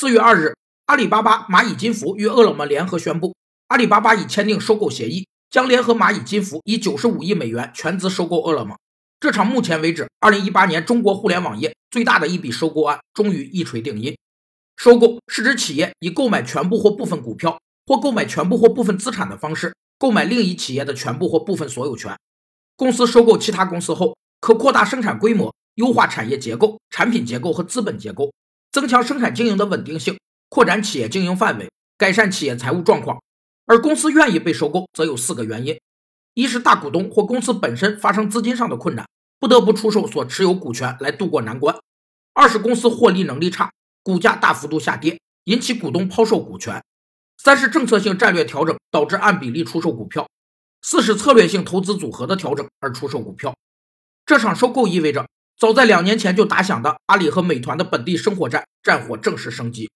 四月二日，阿里巴巴、蚂蚁金服与饿了么联合宣布，阿里巴巴已签订收购协议，将联合蚂蚁金服以九十五亿美元全资收购饿了么。这场目前为止二零一八年中国互联网业最大的一笔收购案终于一锤定音。收购是指企业以购买全部或部分股票，或购买全部或部分资产的方式，购买另一企业的全部或部分所有权。公司收购其他公司后，可扩大生产规模。优化产业结构、产品结构和资本结构，增强生产经营的稳定性，扩展企业经营范围，改善企业财务状况。而公司愿意被收购，则有四个原因：一是大股东或公司本身发生资金上的困难，不得不出售所持有股权来渡过难关；二是公司获利能力差，股价大幅度下跌，引起股东抛售股权；三是政策性战略调整导致按比例出售股票；四是策略性投资组合的调整而出售股票。这场收购意味着。早在两年前就打响的阿里和美团的本地生活战战火正式升级。